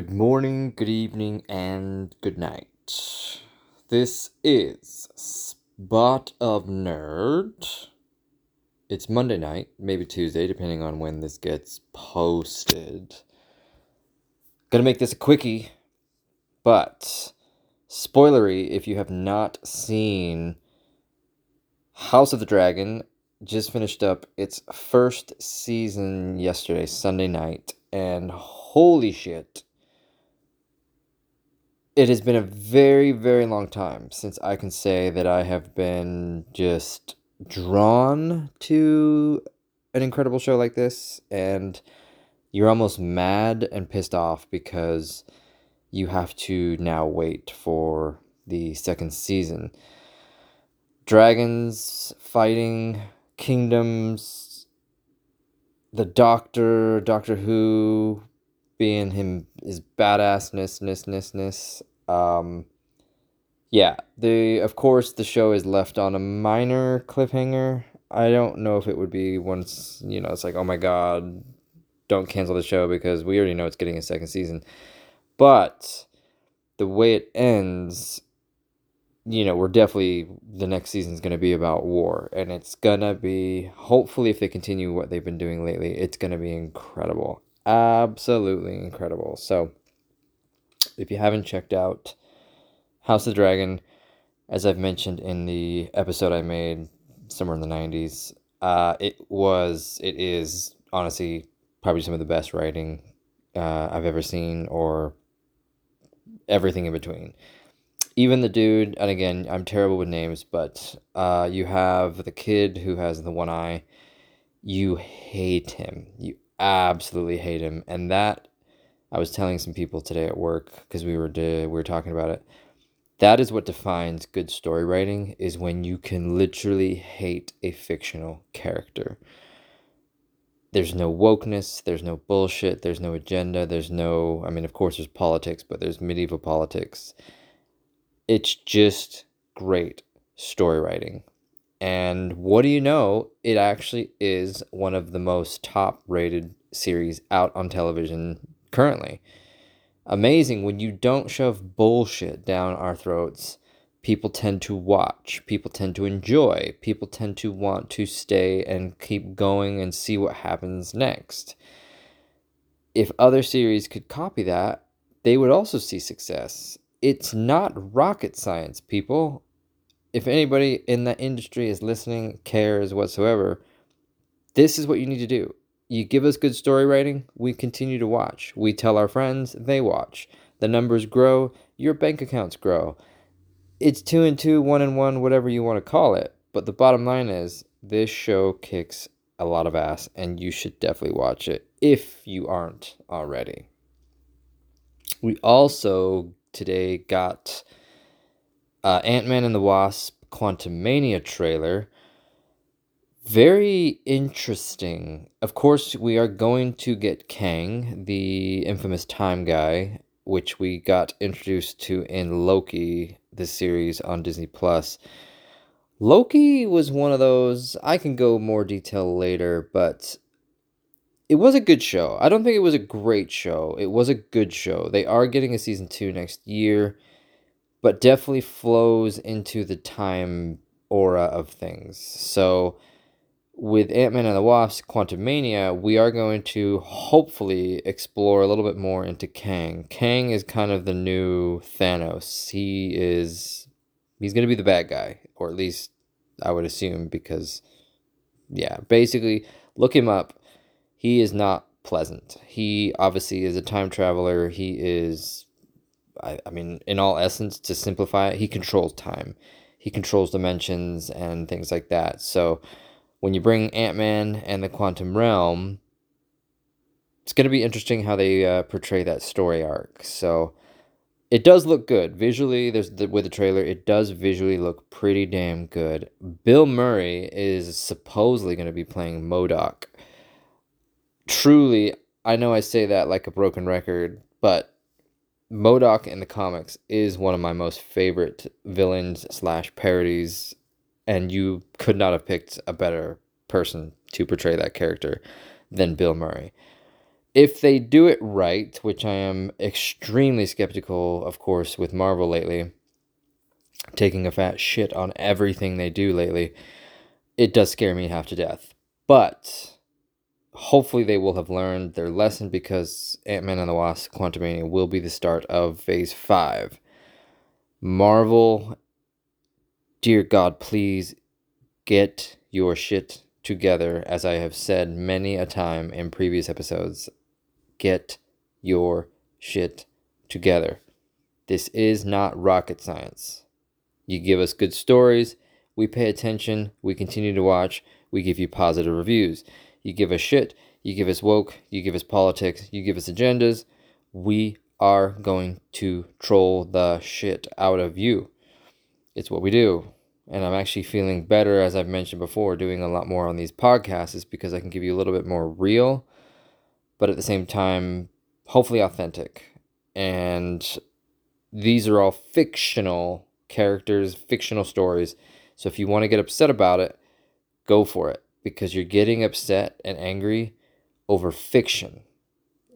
Good morning, good evening, and good night. This is Spot of Nerd. It's Monday night, maybe Tuesday, depending on when this gets posted. Gonna make this a quickie, but spoilery if you have not seen House of the Dragon, just finished up its first season yesterday, Sunday night, and holy shit it has been a very, very long time since I can say that I have been just drawn to an incredible show like this. And you're almost mad and pissed off because you have to now wait for the second season. Dragons fighting kingdoms, the Doctor, Doctor Who being him his badassness, ness, ness, ness, um, yeah, the of course the show is left on a minor cliffhanger. I don't know if it would be once you know it's like oh my god, don't cancel the show because we already know it's getting a second season. But the way it ends, you know, we're definitely the next season is going to be about war, and it's gonna be hopefully if they continue what they've been doing lately, it's gonna be incredible, absolutely incredible. So if you haven't checked out House of the Dragon, as I've mentioned in the episode I made somewhere in the 90s, uh, it was, it is honestly probably some of the best writing uh, I've ever seen, or everything in between. Even the dude, and again, I'm terrible with names, but uh, you have the kid who has the one eye. You hate him. You absolutely hate him. And that I was telling some people today at work because we were we were talking about it. That is what defines good story writing is when you can literally hate a fictional character. There's no wokeness, there's no bullshit, there's no agenda, there's no I mean of course there's politics, but there's medieval politics. It's just great story writing. And what do you know? It actually is one of the most top rated series out on television currently. Amazing when you don't shove bullshit down our throats. People tend to watch, people tend to enjoy, people tend to want to stay and keep going and see what happens next. If other series could copy that, they would also see success. It's not rocket science, people. If anybody in that industry is listening, cares whatsoever, this is what you need to do you give us good story writing, we continue to watch. We tell our friends, they watch. The numbers grow, your bank accounts grow. It's two and two, one and one, whatever you want to call it. But the bottom line is, this show kicks a lot of ass, and you should definitely watch it if you aren't already. We also today got uh, Ant Man and the Wasp Quantumania trailer very interesting. Of course, we are going to get Kang, the infamous time guy, which we got introduced to in Loki, the series on Disney Plus. Loki was one of those, I can go more detail later, but it was a good show. I don't think it was a great show. It was a good show. They are getting a season 2 next year, but definitely flows into the time aura of things. So, with Ant Man and the Wasp Quantumania, we are going to hopefully explore a little bit more into Kang. Kang is kind of the new Thanos. He is he's going to be the bad guy, or at least I would assume because yeah, basically look him up. He is not pleasant. He obviously is a time traveler. He is I, I mean, in all essence, to simplify it, he controls time. He controls dimensions and things like that. So when you bring Ant Man and the Quantum Realm, it's going to be interesting how they uh, portray that story arc. So it does look good visually. There's the, with the trailer, it does visually look pretty damn good. Bill Murray is supposedly going to be playing MODOK. Truly, I know I say that like a broken record, but MODOK in the comics is one of my most favorite villains slash parodies and you could not have picked a better person to portray that character than Bill Murray. if they do it right, which I am extremely skeptical, of course, with Marvel lately, taking a fat shit on everything they do lately, it does scare me half to death. But hopefully they will have learned their lesson because Ant-Man and the Wasp Quantumania will be the start of phase 5. Marvel dear God, please get your shit together as I have said many a time in previous episodes. Get your shit together. This is not rocket science. You give us good stories, we pay attention, we continue to watch, we give you positive reviews. You give us shit, you give us woke, you give us politics, you give us agendas. We are going to troll the shit out of you. It's what we do. And I'm actually feeling better, as I've mentioned before, doing a lot more on these podcasts is because I can give you a little bit more real, but at the same time, hopefully authentic. And these are all fictional characters, fictional stories. So if you want to get upset about it, go for it because you're getting upset and angry over fiction.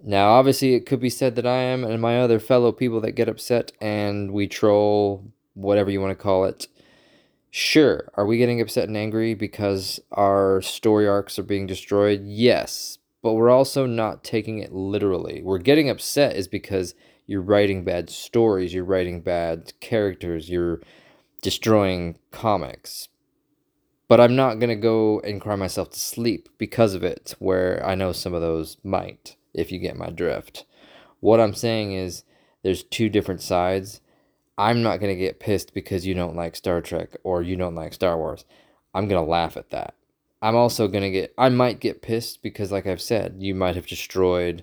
Now, obviously, it could be said that I am and my other fellow people that get upset and we troll, whatever you want to call it. Sure, are we getting upset and angry because our story arcs are being destroyed? Yes, but we're also not taking it literally. We're getting upset is because you're writing bad stories, you're writing bad characters, you're destroying comics but I'm not going to go and cry myself to sleep because of it, where I know some of those might, if you get my drift. What I'm saying is there's two different sides. I'm not going to get pissed because you don't like Star Trek or you don't like Star Wars. I'm going to laugh at that. I'm also going to get, I might get pissed because, like I've said, you might have destroyed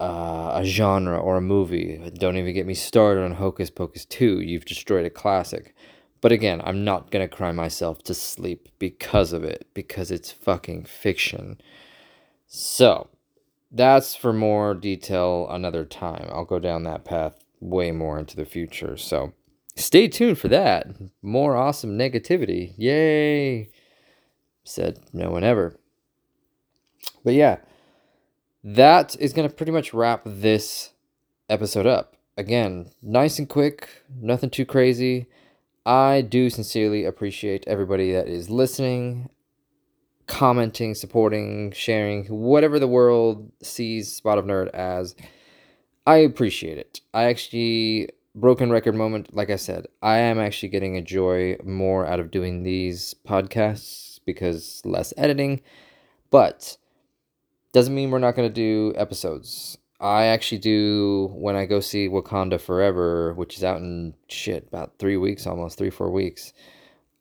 uh, a genre or a movie. Don't even get me started on Hocus Pocus 2. You've destroyed a classic. But again, I'm not going to cry myself to sleep because of it, because it's fucking fiction. So, that's for more detail another time. I'll go down that path way more into the future. So, stay tuned for that. More awesome negativity. Yay! Said no one ever. But yeah, that is going to pretty much wrap this episode up. Again, nice and quick, nothing too crazy. I do sincerely appreciate everybody that is listening, commenting, supporting, sharing, whatever the world sees Spot of Nerd as. I appreciate it. I actually, broken record moment, like I said, I am actually getting a joy more out of doing these podcasts because less editing, but doesn't mean we're not going to do episodes. I actually do when I go see Wakanda Forever, which is out in shit about three weeks, almost three four weeks.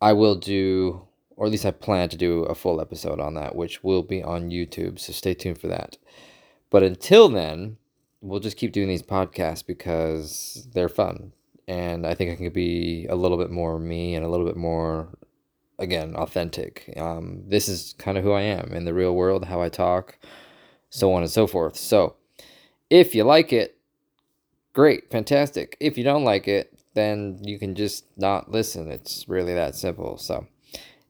I will do, or at least I plan to do a full episode on that, which will be on YouTube. So stay tuned for that. But until then, we'll just keep doing these podcasts because they're fun, and I think I can be a little bit more me and a little bit more, again, authentic. Um, this is kind of who I am in the real world, how I talk, so on and so forth. So if you like it, great, fantastic. If you don't like it, then you can just not listen. It's really that simple. So,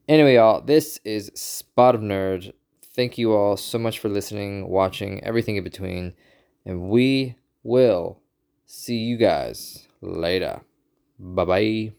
anyway, y'all, this is Spot of Nerd. Thank you all so much for listening, watching, everything in between. And we will see you guys later. Bye bye.